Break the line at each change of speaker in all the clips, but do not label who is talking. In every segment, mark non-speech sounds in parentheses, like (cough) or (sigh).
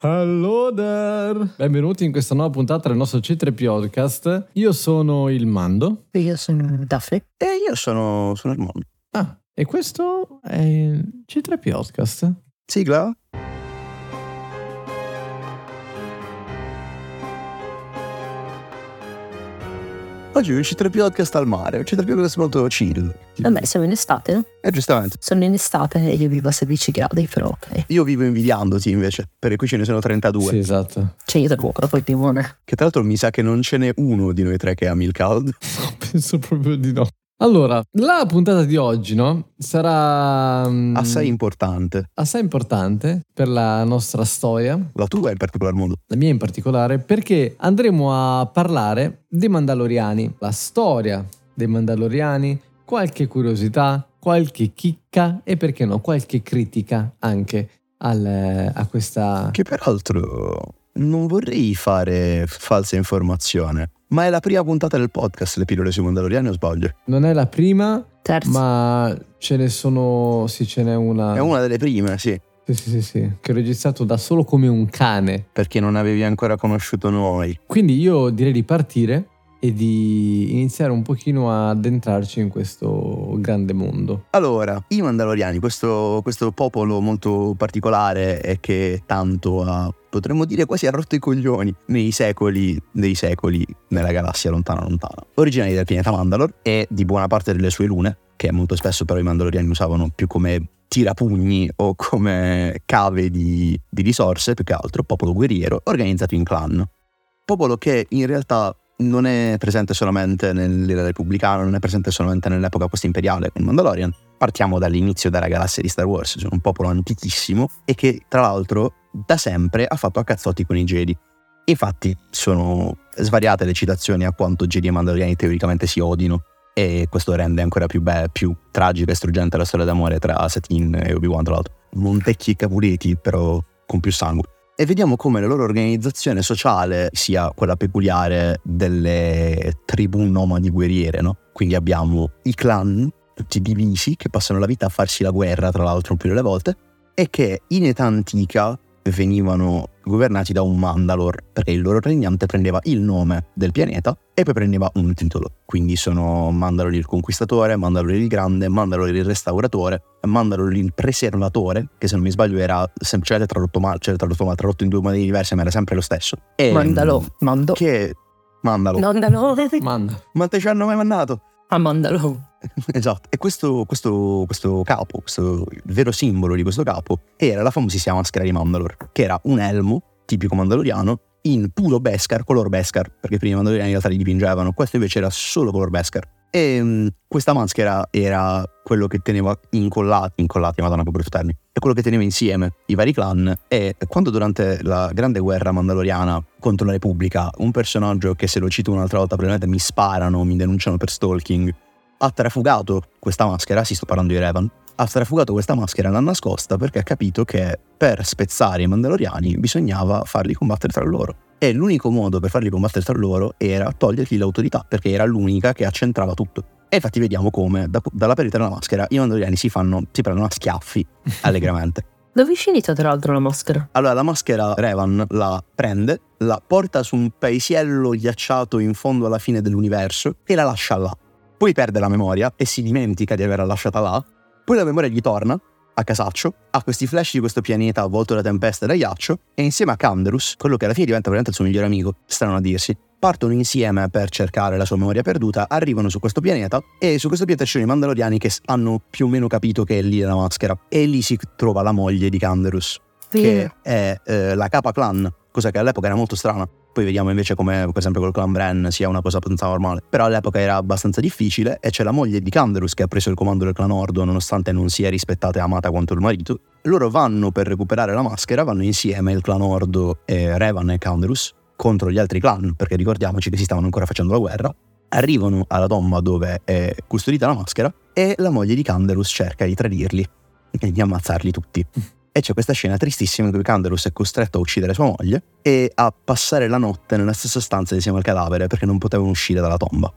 Hello there! Benvenuti in questa nuova puntata del nostro C3 Podcast. Io sono il Mando.
Io sono Daphne.
E io sono, sono il mondo.
Ah, e questo è il C3 Podcast.
Sigla? Oggi un C3 podcast al mare, un C3 podcast molto chill.
Vabbè, siamo in estate, no?
Eh, giustamente.
Sono in estate e io vivo a 16 gradi, però ok.
Io vivo invidiandoti invece, perché qui ce ne sono 32.
Sì, esatto.
Cioè io da cuoco, poi timone.
Che tra l'altro mi sa che non ce n'è uno di noi tre che ami il caldo. (laughs)
Penso proprio di no. Allora, la puntata di oggi, no? Sarà mm,
Assai importante.
assai importante per la nostra storia,
La tua in particolar modo.
la mia in particolare, perché andremo a parlare dei Mandaloriani, la storia dei Mandaloriani, qualche curiosità, qualche chicca e perché no, qualche critica anche al- a questa...
Che peraltro non vorrei fare falsa informazione, ma è la prima puntata del podcast Le pillole sui Mandaloriani o sbaglio?
Non è la prima,
Terzo.
ma ce ne sono... Sì, ce n'è una...
È una delle prime, sì,
Sì, sì, sì, sì, che ho registrato da solo come un cane.
perché non avevi ancora conosciuto noi.
Quindi io direi di partire e di iniziare un pochino a addentrarci in questo grande mondo.
Allora, i Mandaloriani, questo, questo popolo molto particolare e che tanto ha, potremmo dire quasi ha rotto i coglioni nei secoli dei secoli nella galassia lontana lontana. Originari del pianeta Mandalor e di buona parte delle sue lune, che molto spesso però i Mandaloriani usavano più come tirapugni o come cave di, di risorse, più che altro, popolo guerriero organizzato in clan. Popolo che in realtà non è presente solamente nell'era repubblicana, non è presente solamente nell'epoca post-imperiale con Mandalorian. Partiamo dall'inizio della galassia di Star Wars, sono un popolo antichissimo e che tra l'altro da sempre ha fatto a cazzotti con i Jedi. Infatti sono svariate le citazioni a quanto Jedi e Mandaloriani teoricamente si odino e questo rende ancora più, be- più tragica e struggente la storia d'amore tra Satine e Obi-Wan tra l'altro. Montecchi e Capuleti però con più sangue e vediamo come la loro organizzazione sociale sia quella peculiare delle tribù nomadi guerriere, no? Quindi abbiamo i clan, tutti divisi, che passano la vita a farsi la guerra, tra l'altro, più delle volte, e che in età antica venivano governati da un Mandalor, perché il loro regnante prendeva il nome del pianeta e poi prendeva un titolo. Quindi sono Mandalor il conquistatore, Mandalor il grande, Mandalor il restauratore, Mandalor il preservatore, che se non mi sbaglio era semplicemente tradotto male, cioè tradotto, male, tradotto in due modi diversi, ma era sempre lo stesso. E,
Mandalo. Mando.
Che... Mandalo.
Mandalo.
Manda.
Ma te ci hanno mai mandato?
Ah, mandalo. (laughs)
Esatto, e questo, questo, questo capo, questo, il vero simbolo di questo capo, era la famosissima maschera di Mandalor, che era un elmo tipico mandaloriano in puro Beskar, color Beskar, perché prima i mandaloriani in realtà li dipingevano, questo invece era solo color Beskar. E mh, questa maschera era quello che teneva incollati, incollati, madonna che brutto termine, è quello che teneva insieme i vari clan. E quando durante la grande guerra mandaloriana contro la Repubblica un personaggio che se lo cito un'altra volta probabilmente mi sparano, mi denunciano per stalking, ha trafugato questa maschera, si sto parlando di Revan, ha trafugato questa maschera l'ha nascosta perché ha capito che per spezzare i Mandaloriani bisognava farli combattere tra loro. E l'unico modo per farli combattere tra loro era togliergli l'autorità, perché era l'unica che accentrava tutto. E infatti vediamo come da- dalla perdita della maschera i Mandaloriani si fanno, si prendono a schiaffi (laughs) allegramente.
Dove è finita tra l'altro la maschera?
Allora la maschera Revan la prende, la porta su un paesiello ghiacciato in fondo alla fine dell'universo e la lascia là. Poi perde la memoria e si dimentica di averla lasciata là. Poi la memoria gli torna a casaccio, ha questi flash di questo pianeta avvolto da tempeste e da ghiaccio e insieme a Canderus, quello che alla fine diventa veramente il suo migliore amico, strano a dirsi, partono insieme per cercare la sua memoria perduta, arrivano su questo pianeta e su questo pianeta ci sono i Mandaloriani che hanno più o meno capito che è lì la maschera e lì si trova la moglie di Canderus che è eh, la capa clan, cosa che all'epoca era molto strana. Poi vediamo invece come, per esempio, col clan Bren sia una cosa abbastanza normale. Però all'epoca era abbastanza difficile e c'è la moglie di Canderus che ha preso il comando del clan Ordo nonostante non sia rispettata e amata quanto il marito. Loro vanno per recuperare la maschera, vanno insieme il clan Ordo, e Revan e Canderus contro gli altri clan, perché ricordiamoci che si stavano ancora facendo la guerra. Arrivano alla tomba dove è custodita la maschera e la moglie di Canderus cerca di tradirli e di ammazzarli tutti. E c'è questa scena tristissima in cui Canderus è costretto a uccidere sua moglie e a passare la notte nella stessa stanza insieme al cadavere perché non potevano uscire dalla tomba.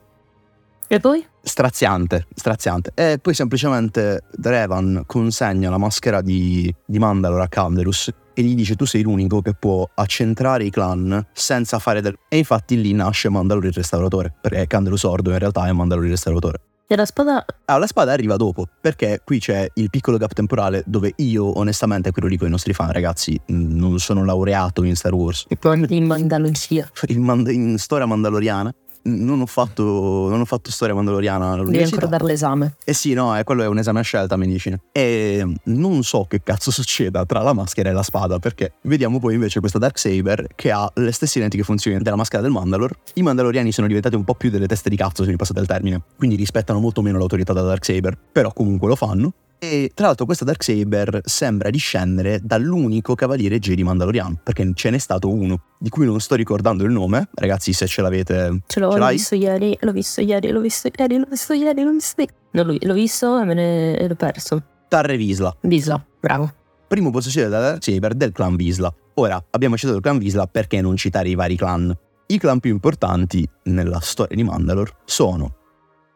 E poi?
Straziante, straziante. E poi semplicemente Revan consegna la maschera di, di Mandalore a Canderus e gli dice tu sei l'unico che può accentrare i clan senza fare del... E infatti lì nasce Mandalore il restauratore, perché Candelo Sordo in realtà è Mandalore il restauratore.
E la spada
Ah, la spada arriva dopo, perché qui c'è il piccolo gap temporale dove io, onestamente, quello lì con i nostri fan, ragazzi, non sono laureato in Star Wars.
in Mandaloncia.
In, Mand- in storia mandaloriana. Non ho, fatto, non ho fatto storia mandaloriana
Devi
all'università.
ancora dare l'esame.
Eh sì, no, eh, quello è un esame a scelta, mi dici. E non so che cazzo (laughs) succeda tra la maschera e la spada, perché vediamo poi invece questa Darksaber che ha le stesse identiche funzioni della maschera del Mandalore. I Mandaloriani sono diventati un po' più delle teste di cazzo, se mi passate il termine, quindi rispettano molto meno l'autorità della Darksaber, però comunque lo fanno. E tra l'altro questa Darksaber sembra discendere dall'unico cavaliere Jedi Mandaloriano, perché ce n'è stato uno, di cui non sto ricordando il nome. Ragazzi, se ce l'avete...
Ce l'ho,
Ce
l'ho visto ieri, l'ho visto ieri, l'ho visto ieri, l'ho visto ieri, l'ho visto ieri. Non l'ho, l'ho visto e me ne l'ho perso.
Tarre Visla.
Visla, bravo.
primo possessore della Darksaber del clan Visla. Ora, abbiamo citato il clan Visla perché non citare i vari clan? I clan più importanti nella storia di Mandalore sono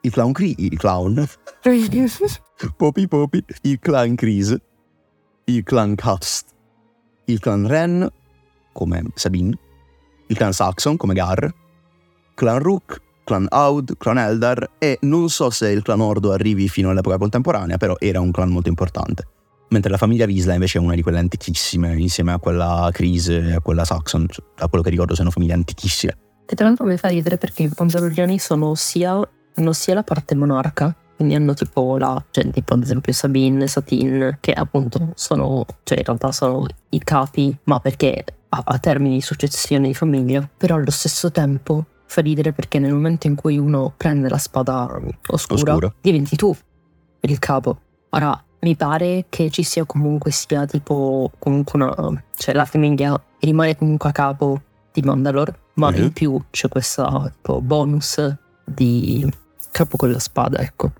il (laughs) clan Kree, il clown, Poppy Poppy, il clan Kreese, il clan Cast, il clan Ren, come Sabine, il clan Saxon, come Gar, clan Rook, clan Aud, clan Eldar e non so se il clan Ordo arrivi fino all'epoca contemporanea, però era un clan molto importante. Mentre la famiglia Visla invece è una di quelle antichissime, insieme a quella Crise e a quella Saxon, cioè, da quello che ricordo sono famiglie antichissime.
Che tra l'altro mi fa ridere perché i Mandaloriani sono sia, hanno sia la parte monarca, quindi hanno tipo la, cioè tipo ad esempio Sabine, Satin, che appunto sono, cioè in realtà sono i capi, ma perché a, a termini di successione di famiglia, però allo stesso tempo fa ridere perché nel momento in cui uno prende la spada oscura,
Oscura.
diventi tu il capo. Ora, mi pare che ci sia comunque sia tipo comunque una, cioè la famiglia rimane comunque a capo di Mandalore, ma
Mhm.
in più c'è questa tipo, bonus di capo con la spada, ecco.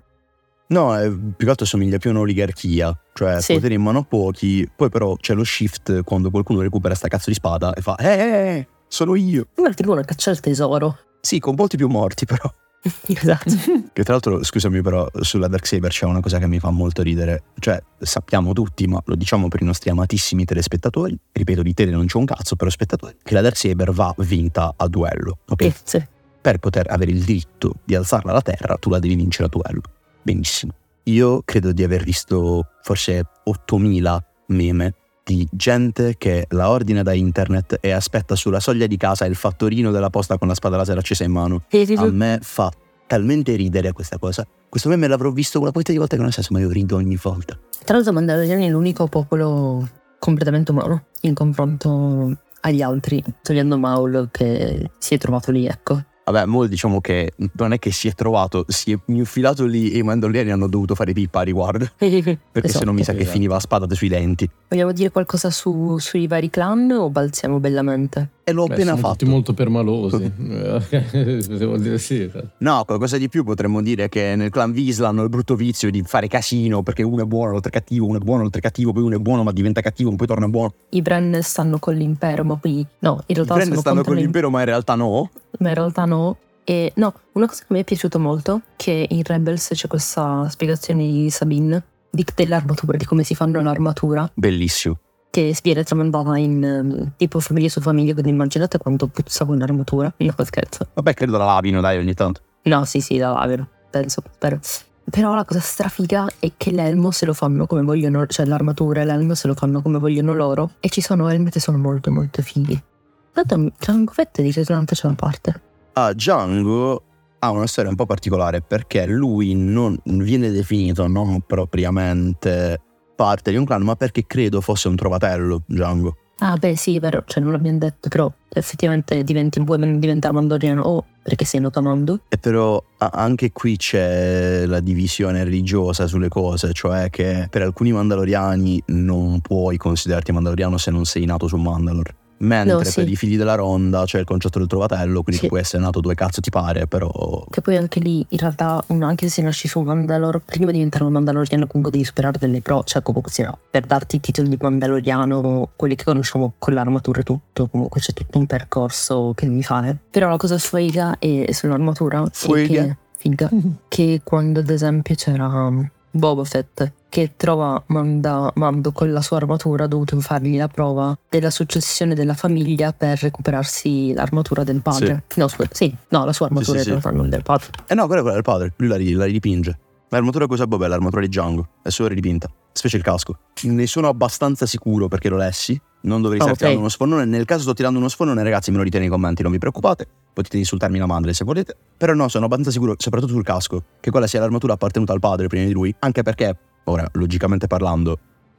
No, è, più che altro somiglia più a un'oligarchia, cioè
Sì.
poteri in mano a pochi, poi però c'è lo shift quando qualcuno recupera sta cazzo di spada e fa eh, eh, eh, sono io.
Una caccia al tesoro.
Sì, con molti più morti però. (laughs)
esatto. (laughs)
Che tra l'altro, scusami però, sulla Darksaber c'è una cosa che mi fa molto ridere. Cioè, sappiamo tutti, ma lo diciamo per i nostri amatissimi telespettatori, ripeto, di tele non c'è un cazzo, però spettatori, che la Darksaber va vinta a duello, ok?
Sì.
Per poter avere il diritto di alzarla alla terra, tu la devi vincere a duello. Benissimo. Io credo di aver visto forse 8000 meme di gente che la ordina da internet e aspetta sulla soglia di casa il fattorino della posta con la spada laser accesa in mano. A me fa talmente ridere questa cosa. Questo meme l'avrò visto una quantità di volte che non so se ma io rido ogni volta.
Tra l'altro Mandaloriani è l'unico popolo completamente umano in confronto agli altri, togliendo Maul che si è trovato lì, ecco.
Vabbè, mo diciamo che non è che si è trovato, si è infilato lì e i mandolini hanno dovuto fare pippa a riguardo. (laughs) Perché se no mi sa che
Esatto.
finiva a spadate sui denti.
Vogliamo dire qualcosa su- sui vari clan o balziamo bellamente?
E l'ho
Beh,
appena
sono
fatto.
tutti molto permalosi. (laughs) (laughs) Eh, sì. esatto.
No, qualcosa di più potremmo dire che nel clan Visla hanno il brutto vizio di fare casino perché uno è buono, l'altro è cattivo, uno è buono, l'altro è cattivo, poi uno è buono ma diventa cattivo, poi torna buono.
I Bren stanno con l'impero, ma poi no, in
I
realtà
Bren
sono
stanno con
l'im-
l'impero ma in realtà no.
Ma in realtà no. E no, una cosa che mi è piaciuto molto, che in Rebels c'è questa spiegazione di Sabine di, dell'armatura, di come si fanno l'armatura,
Bellissimo.
che viene tramandata in ehm, tipo famiglia su famiglia, quindi immaginate quanto puzza quell'armatura. No, scherzo.
Vabbè, credo la lavino dai ogni tanto.
No, sì, sì, la lavano, penso, spero. Però la cosa strafiga è che l'elmo se lo fanno come vogliono, cioè l'armatura e l'elmo se lo fanno come vogliono loro. E ci sono elmi che sono molto molto fighi. Guarda, Jango Fett dice che non una parte.
Ah, Django ha una storia un po' particolare perché lui non viene definito non propriamente parte di un clan, ma perché credo fosse un trovatello, Django.
Ah, beh, sì, vero, cioè non l'abbiamo detto, però effettivamente diventi, vuoi diventare mandoriano o perché sei notamando.
E però anche qui c'è la divisione religiosa sulle cose, cioè che per alcuni mandaloriani non puoi considerarti mandaloriano se non sei nato su Mandalore. Mentre
No, sì.
per i figli della ronda c'è il concetto del trovatello, quindi
Sì.
puoi essere nato dove cazzo ti pare, però
Che poi anche lì, in realtà, uno, anche se nasci su Mandalore, prima di diventare un Mandaloriano comunque devi superare delle pro, cioè comunque sì, no, per darti il titolo di Mandaloriano, quelli che conosciamo con l'armatura e tutto, comunque c'è tutto un percorso che devi fare. Però la cosa sfiga è sull'armatura è
Figa.
che, figa, che quando ad esempio c'era Boba Fett che trova Manda- Mando con la sua armatura ha dovuto fargli la prova della successione della famiglia per recuperarsi l'armatura del padre. No, scusa, sì, no, la sua armatura
Sì, sì,
non del padre.
Eh no, quella è quella del padre, lui la, la ridipinge. L'armatura che usa Bob è l'armatura di Django, è solo ridipinta, specie il casco. Ne sono abbastanza sicuro perché lo lessi, non dovrei
Ah,
stare
ok.
tirando uno sfonnone. Nel caso sto tirando uno sfonnone, ragazzi, me lo dite nei commenti, non vi preoccupate. Potete insultarmi la madre se volete. Però no, sono abbastanza sicuro, soprattutto sul casco, che quella sia l'armatura appartenuta al padre prima di lui. Anche perché, ora, logicamente parlando,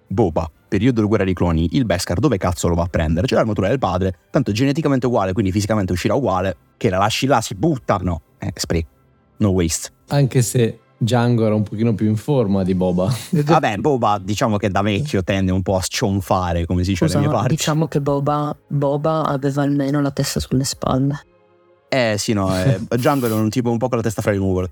Boba, periodo della guerra dei cloni, il Beskar dove cazzo lo va a prendere? C'è l'armatura del padre, tanto è geneticamente uguale, quindi fisicamente uscirà uguale. Che la lasci là, si butta? No, eh, spreco. No waste.
Anche se Django era un pochino più in forma di Boba. (laughs)
Vabbè, Boba diciamo che da vecchio tende un po' a scionfare, come si dice
Scusa,
alle mie parti.
diciamo che Boba, Boba aveva almeno la testa sulle spalle.
Eh sì, no, eh, Django era un tipo un po' con la testa fra le nuvole.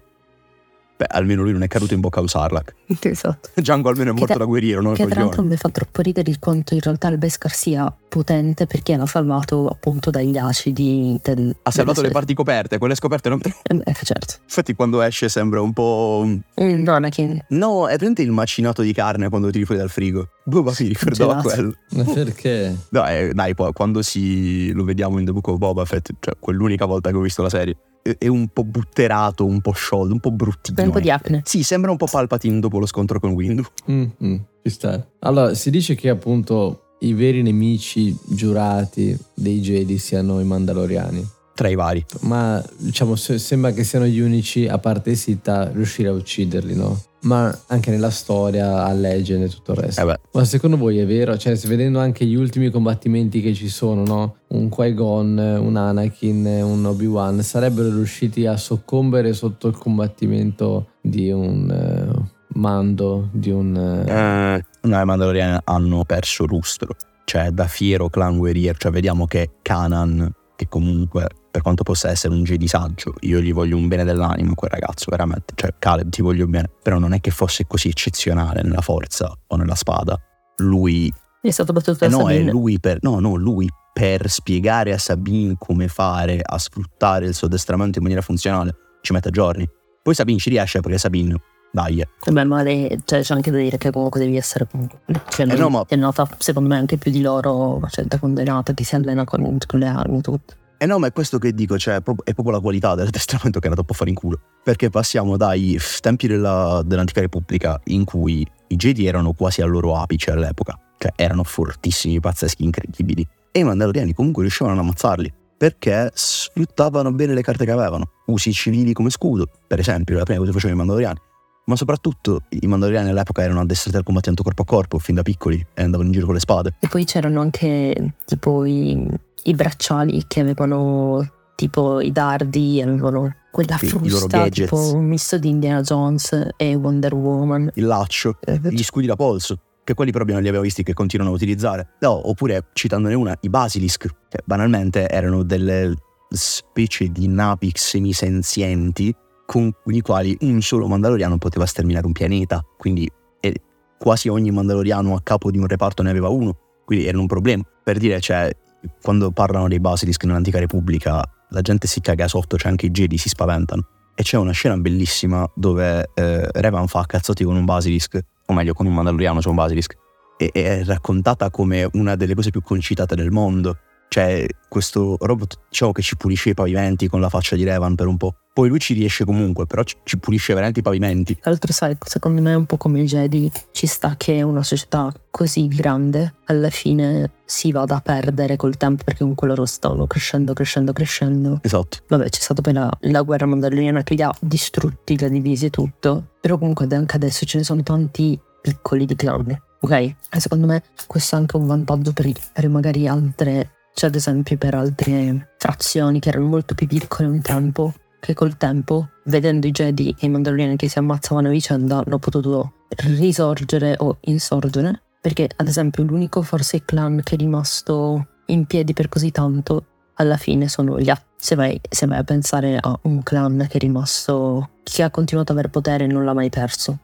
Beh, almeno lui non è caduto in bocca a Sarlacc. (laughs)
esatto.
Django almeno è morto
tra-
da guerriero, non
Che tra l'altro mi fa troppo ridere di quanto in realtà il Beskar sia potente perché l'ha salvato appunto dagli acidi del...
Ha salvato le parti coperte, quelle scoperte non...
serie. Eh, certo.
Infatti quando esce sembra un po'...
Mm, Anakin.
No, è presente il macinato di carne quando lo tiri fuori dal frigo? Boba mi ricordava
Gelato.
quello.
Ma perché?
No, eh, dai, poi quando si lo vediamo in The Book of Boba Fett, cioè quell'unica volta che ho visto la serie, è, un po' butterato, un po' sciolto, un po' bruttino.
Un po' di
eh.
acne.
Sì, sembra un po' Palpatine dopo lo scontro con Windu.
Mm, mm, ci sta. Allora, si dice che appunto i veri nemici giurati dei Jedi siano i Mandaloriani.
Tra i vari.
Ma diciamo, se- sembra che siano gli unici, a parte Sita, a riuscire a ucciderli, no? Ma anche nella storia, a leggende e tutto il resto.
Eh
Ma secondo voi è vero? Cioè, vedendo anche gli ultimi combattimenti che ci sono, no? Un Qui-Gon, un Anakin, un Obi-Wan, sarebbero riusciti a soccombere sotto il combattimento di un eh, mando, di un... eh,
Eh, no, i Mandaloriani hanno perso lustro. Cioè, da fiero clan guerriero, cioè vediamo che Kanan, che comunque, per quanto possa essere un Jedi saggio, io gli voglio un bene dell'animo a quel ragazzo, veramente. Cioè, Caleb, ti voglio bene. Però non è che fosse così eccezionale nella forza o nella spada. Lui,
È stato battuto
eh
da
no, è
Sabine.
lui per, no, no, lui per spiegare a Sabine come fare a sfruttare il suo addestramento in maniera funzionale, ci mette giorni. Poi Sabine ci riesce perché Sabine, dai, eh.
Beh, ma le- cioè, c'è anche da dire che comunque devi essere comunque. Cioè,
Eh no, ma-
è nota, secondo me, anche più di loro, cioè, da condenata che si allena con, con le armi, tutto.
Eh no, ma è questo che dico, cioè, è pro- è proprio la qualità dell'addestramento che è andato un po' a fare in culo. Perché passiamo dai tempi della- dell'antica repubblica in cui i Jedi erano quasi al loro apice all'epoca, cioè erano fortissimi, pazzeschi, incredibili. E i Mandaloriani comunque riuscivano ad ammazzarli. Perché sfruttavano bene le carte che avevano. Usi civili come scudo, per esempio, la prima cosa che facevano i Mandaloriani. Ma soprattutto i Mandaloriani all'epoca erano addestrati al combattimento corpo a corpo fin da piccoli e andavano in giro con le spade.
E poi c'erano anche tipo i, i bracciali che avevano tipo i dardi, avevano quella
Sì,
frusta, tipo un misto di Indiana Jones e Wonder Woman.
Il laccio,
Eh,
gli scudi da polso, che quelli proprio non li avevo visti che continuano a utilizzare. No, oppure citandone una, i basilisk, che banalmente erano delle specie di navi semisenzienti con i quali un solo Mandaloriano poteva sterminare un pianeta. Quindi quasi ogni Mandaloriano a capo di un reparto ne aveva uno. Quindi era un problema. Per dire, cioè, quando parlano dei basilisk nell'antica repubblica, la gente si caga sotto, cioè anche i Jedi si spaventano. E c'è una scena bellissima dove eh, Revan fa cazzotti con un basilisk, o meglio con un mandaloriano su un basilisk, e è raccontata come una delle cose più concitate del mondo. Cioè, questo robot, diciamo che ci pulisce i pavimenti con la faccia di Revan per un po'. Poi lui ci riesce comunque, però ci, ci pulisce veramente i pavimenti.
Tra l'altro, sai, secondo me è un po' come i Jedi. Ci sta che una società così grande alla fine si vada a perdere col tempo perché comunque loro stanno crescendo, crescendo, crescendo.
Esatto.
Vabbè, c'è stata poi la, la guerra mandaloriana che li ha distrutti, li ha divisi e tutto. Però comunque anche adesso ce ne sono tanti piccoli di clan. Ok? E secondo me questo è anche un vantaggio per, per magari altre, cioè ad esempio per altre frazioni che erano molto più piccole un tempo, che col tempo, vedendo i Jedi e i Mandaloriani che si ammazzavano a vicenda, hanno potuto risorgere o insorgere. Perché ad esempio l'unico forse clan che è rimasto in piedi per così tanto alla fine sono gli Atti. Se vai, se vai a pensare a un clan che è rimasto, che ha continuato ad avere potere e non l'ha mai perso.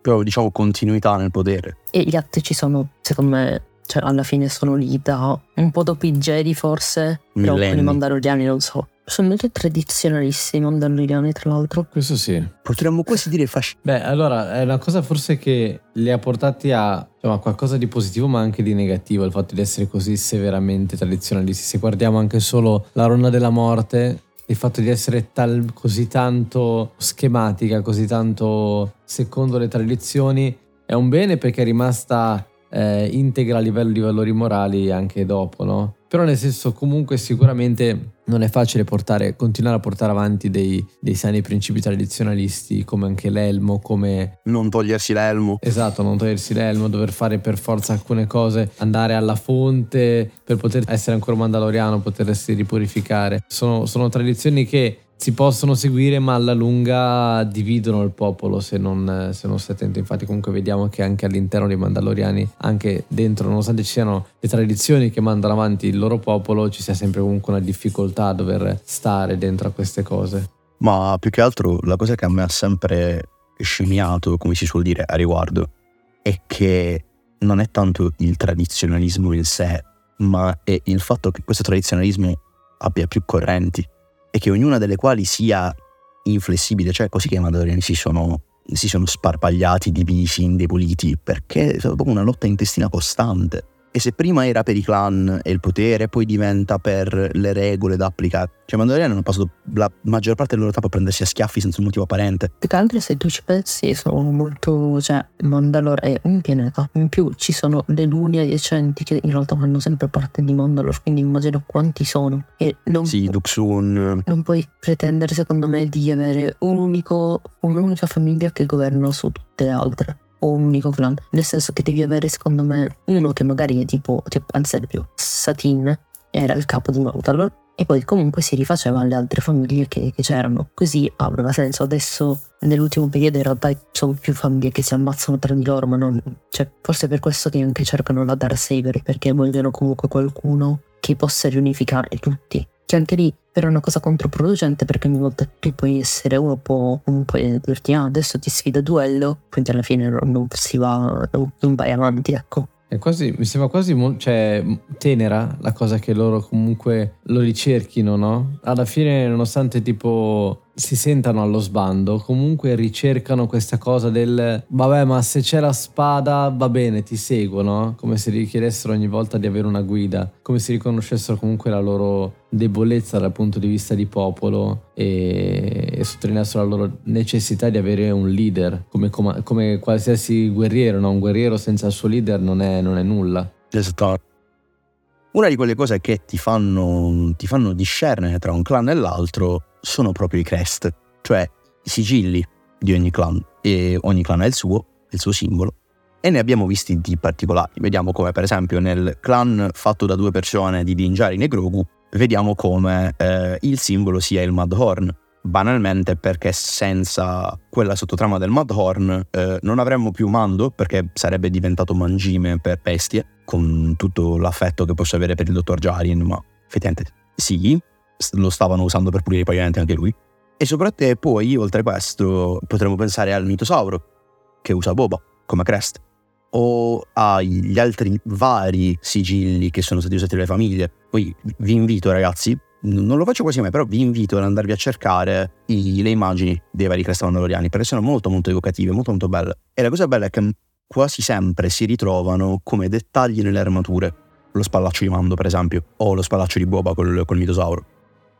Però diciamo continuità nel potere.
E gli Atti ci sono, secondo me, cioè alla fine sono lì da un po' dopo i Jedi forse, però con i
Millenni.
mandaloriani non so. Sono molto tradizionalisti i mandaloriani tra l'altro.
Questo sì.
Potremmo quasi dire fasci.
Beh, allora è una cosa forse che li ha portati a insomma, qualcosa di positivo ma anche di negativo, il fatto di essere così severamente tradizionalisti. Se guardiamo anche solo la ronda della morte, il fatto di essere tal- così tanto schematica, così tanto secondo le tradizioni, è un bene perché è rimasta eh, integra a livello di valori morali anche dopo, no? Però nel senso comunque sicuramente non è facile portare, continuare a portare avanti dei, dei sani principi tradizionalisti come anche l'elmo, come
Non togliersi l'elmo.
esatto, non togliersi l'elmo, dover fare per forza alcune cose, andare alla fonte per poter essere ancora mandaloriano, potersi ripurificare. Sono, sono tradizioni che si possono seguire ma alla lunga dividono il popolo se non, se non stai attento. Infatti comunque vediamo che anche all'interno dei Mandaloriani, anche dentro, nonostante ci siano le tradizioni che mandano avanti il loro popolo, ci sia sempre comunque una difficoltà a dover stare dentro a queste cose.
Ma più che altro la cosa che a me ha sempre scimmiato, come si suol dire a riguardo, è che non è tanto il tradizionalismo in sé, ma è il fatto che questo tradizionalismo abbia più correnti e che ognuna delle quali sia inflessibile, cioè così che i Mandaloriani si sono, si sono sparpagliati, divisi, indeboliti, perché è stata proprio una lotta intestina costante. E se prima era per i clan e il potere, poi diventa per le regole da applicare. Cioè, i Mandaloriani hanno passato la maggior parte del loro tempo a prendersi a schiaffi senza un motivo apparente.
Più che altro se tu ci pensi sono molto, cioè Mandalore è un pianeta, in più ci sono le lune adiacenti che in realtà fanno sempre parte di Mandalore, quindi immagino quanti sono e non,
Sì, Duxun,
non puoi pretendere secondo me di avere un unico, un'unica famiglia che governa su tutte le altre o un unico clan, nel senso che devi avere secondo me uno che magari è tipo, tipo ad esempio Satin era il capo di Mandalore e poi comunque si rifaceva alle altre famiglie che, che c'erano. Così aveva senso. Adesso nell'ultimo periodo in realtà sono più famiglie che si ammazzano tra di loro, ma non. Cioè, forse è per questo che anche cercano la Darksaber, perché vogliono comunque qualcuno che possa riunificare tutti. Che anche lì però è una cosa controproducente perché ogni volta che puoi essere uno può comunque dirti ah adesso ti sfido a duello, quindi alla fine non, si va, non, vai avanti, ecco.
Quasi, mi sembra quasi cioè, tenera la cosa che loro comunque lo ricerchino, no? Alla fine, nonostante tipo si sentano allo sbando, comunque ricercano questa cosa del vabbè, ma se c'è la spada va bene, ti seguo, no? Come se richiedessero ogni volta di avere una guida, come se riconoscessero comunque la loro debolezza dal punto di vista di popolo e, e sottolineassero la loro necessità di avere un leader, come, coma- come qualsiasi guerriero, no? Un guerriero senza il suo leader non è, non è nulla.
Esatto. Una di quelle cose che ti fanno, ti fanno discernere tra un clan e l'altro sono proprio i crest, cioè i sigilli di ogni clan. E ogni clan ha il suo, il suo simbolo. E ne abbiamo visti di particolari. Vediamo come, per esempio, nel clan fatto da due persone di Din Djarin e Grogu, vediamo come eh, il simbolo sia il Madhorn. Banalmente perché senza quella sottotrama del Madhorn eh, non avremmo più Mando perché sarebbe diventato mangime per bestie con tutto l'affetto che posso avere per il dottor Jarin ma effettivamente sì lo stavano usando per pulire i pavimenti anche lui. E soprattutto poi oltre a questo potremmo pensare al mitosauro che usa Boba come crest o agli altri vari sigilli che sono stati usati dalle famiglie. Poi vi invito ragazzi non lo faccio quasi mai, però vi invito ad andarvi a cercare i- le immagini dei vari crest mandaloriani perché sono molto molto evocative, molto molto belle. E la cosa bella è che quasi sempre si ritrovano come dettagli nelle armature. Lo spallaccio di Mando, per esempio, o lo spallaccio di Boba col, col mitosauro.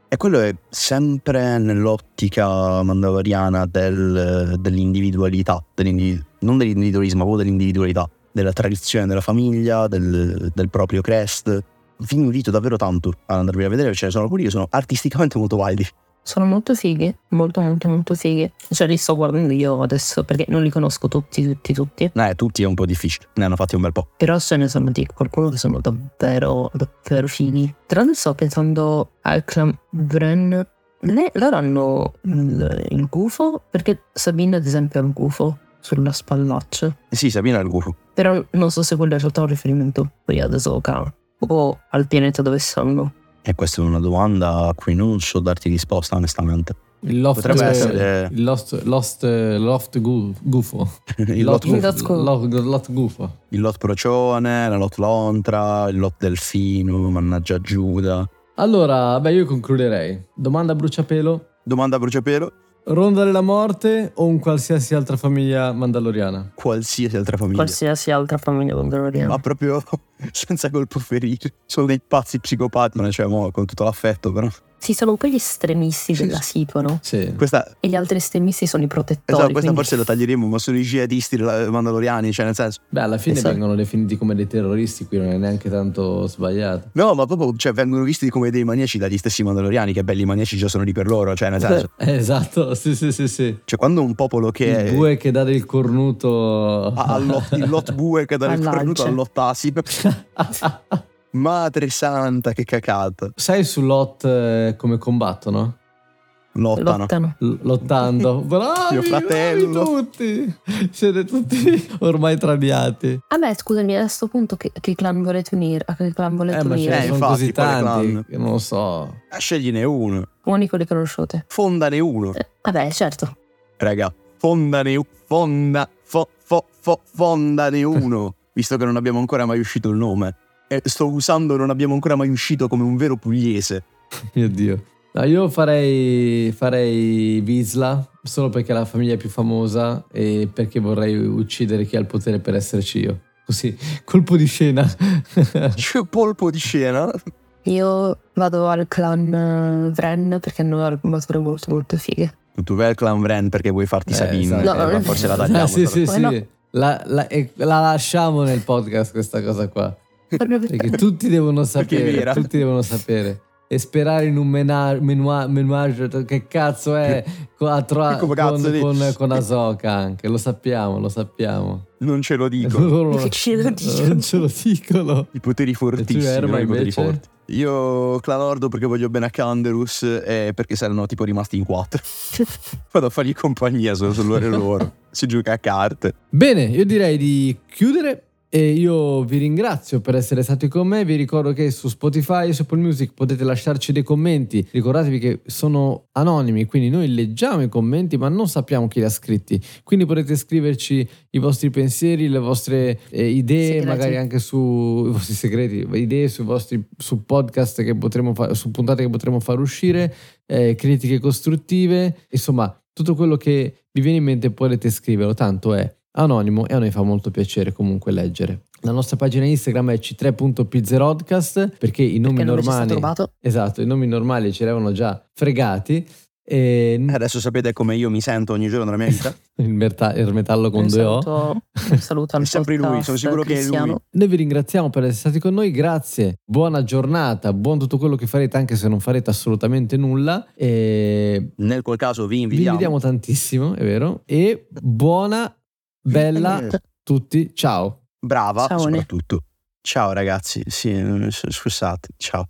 E quello è sempre nell'ottica mandaloriana del- dell'individualità, dell'individu- non dell'individualismo, ma dell'individualità, della tradizione della famiglia, del, del proprio crest. Vi invito davvero tanto ad andarvi a vedere, ce ne sono alcuni che sono artisticamente molto validi.
Sono molto fighi, molto molto molto fighi. Cioè li sto guardando io adesso perché non li conosco tutti, tutti, tutti.
Eh, tutti è un po' difficile, ne hanno fatti un bel po'.
Però ce ne sono di qualcuno che sono davvero, davvero fighi. Tra l'altro sto pensando al clan Bren. Le- loro hanno il, il gufo, perché Sabine ad esempio ha il gufo sulla spallaccia.
Sì, Sabina è il guru.
Però non so se quello è un riferimento poi ad Ahsoka o al pianeta dove sono.
E questa è una domanda a cui non so darti risposta, onestamente.
Il loft,
Potrebbe essere-
il lost, lost, loft gu- gufo. (laughs)
il lot,
lot
gufo.
il lot procione, la lot lontra, il lot delfino, mannaggia Giuda.
Allora, beh, io concluderei. Domanda a bruciapelo.
Domanda a bruciapelo,
Ronda della morte o un qualsiasi altra famiglia mandaloriana?
qualsiasi altra famiglia.
Qualsiasi altra famiglia mandaloriana.
Ma proprio (laughs) senza colpo ferire. Sono dei pazzi psicopati, ma cioè, mo, con tutto l'affetto, però.
Sì, sono un po' gli estremisti della situa, no?
Sì.
Questa,
E gli altri estremisti sono i protettori.
esatto, questa
quindi-
forse la taglieremo, ma sono i jihadisti mandaloriani, cioè nel senso.
Beh, alla fine
Esatto.
vengono definiti come dei terroristi, qui non è neanche tanto sbagliato.
No, ma proprio cioè, vengono visti come dei maniaci dagli stessi mandaloriani, che belli maniaci già sono lì per loro, cioè nel senso.
Eh, (laughs) esatto, sì, sì, sì, sì.
Cioè, quando un popolo che
Il
è.
bue che dà del cornuto
ha al lot- il lot bue che dà il
All'alce.
cornuto al lot asino. (laughs) (laughs) Madre santa, che cacata.
Sai su Lot eh, come combattono?
Lottano.
lottano.
L- lottando. (laughs) Bravi,
Mio fratello.
bravi tutti. Siete tutti ormai tradiati.
A me, scusami, a questo punto che, che clan volete unire? A che clan volete
Eh, ma ce
unire?
Eh,
sono
infatti,
così tanti
clan?
che non lo so.
Eh, Scegliene uno.
Unico li conosciute.
Fondane uno.
Eh, vabbè, certo.
Raga, fondane fonda, fo, fo, fo, fondane uno. (laughs) Visto che non abbiamo ancora mai uscito il nome. E sto usando non abbiamo ancora mai uscito come un vero pugliese. (laughs)
Mio Dio. No, io farei, farei Visla solo perché è la famiglia più famosa e perché vorrei uccidere chi ha il potere per esserci io. Così, colpo di scena. (laughs)
C'è polpo di scena.
Io vado al clan eh, Vren perché hanno armature molto molto fighe.
Tu vai al clan Vren perché vuoi farti
Eh,
Sabine.
esatto.
No,
Eh,
è
forse la tagliamo.
Ah, (laughs) sì, sì, sì.
no.
La, la- la lasciamo nel podcast questa cosa qua. Perché tutti devono sapere. Tutti devono sapere. E sperare in un mena- menua- che cazzo è? Con, a
cazzo
con,
di-
con, con Ahsoka anche. Lo sappiamo, lo sappiamo.
Non ce lo. (laughs)
Loro
dicono.
non ce lo dicono.
I poteri fortissimi. I poteri
invece?
forti. Io clan Ordo perché voglio bene a Canderus e perché saranno tipo rimasti in quattro. (laughs) Vado a fargli compagnia solo su loro e loro. Si gioca a carte.
Bene, io direi di chiudere. E io vi ringrazio per essere stati con me. Vi ricordo che su Spotify e su Apple Music potete lasciarci dei commenti. Ricordatevi che sono anonimi, quindi noi leggiamo i commenti, ma non sappiamo chi li ha scritti. Quindi potete scriverci i vostri pensieri, le vostre eh, idee,
Segreti.
magari anche su i vostri segreti, idee sui vostri su podcast che potremo fare, su puntate che potremo far uscire, eh, critiche costruttive, insomma, tutto quello che vi viene in mente potete scriverlo, tanto è anonimo e a noi fa molto piacere comunque leggere. La nostra pagina Instagram è c3.pizzerodcast perché i nomi
perché
normali. Esatto, i nomi normali ci eravamo già fregati e
Adesso sapete come io mi sento ogni giorno nella mia vita. (laughs)
il, merta- il metallo con
Un
due O.
saluto, un (laughs) saluto al
È sempre lui, sono sicuro che è lui.
Noi vi ringraziamo per essere stati con noi, grazie, buona giornata, buon tutto quello che farete anche se non farete assolutamente nulla e
Nel qual caso vi
vi
invidiamo.
invidiamo tantissimo, è vero, e buona, bella tutti, ciao!
Brava
Ciao,
soprattutto. Ciao ragazzi, sì, scusate, ciao.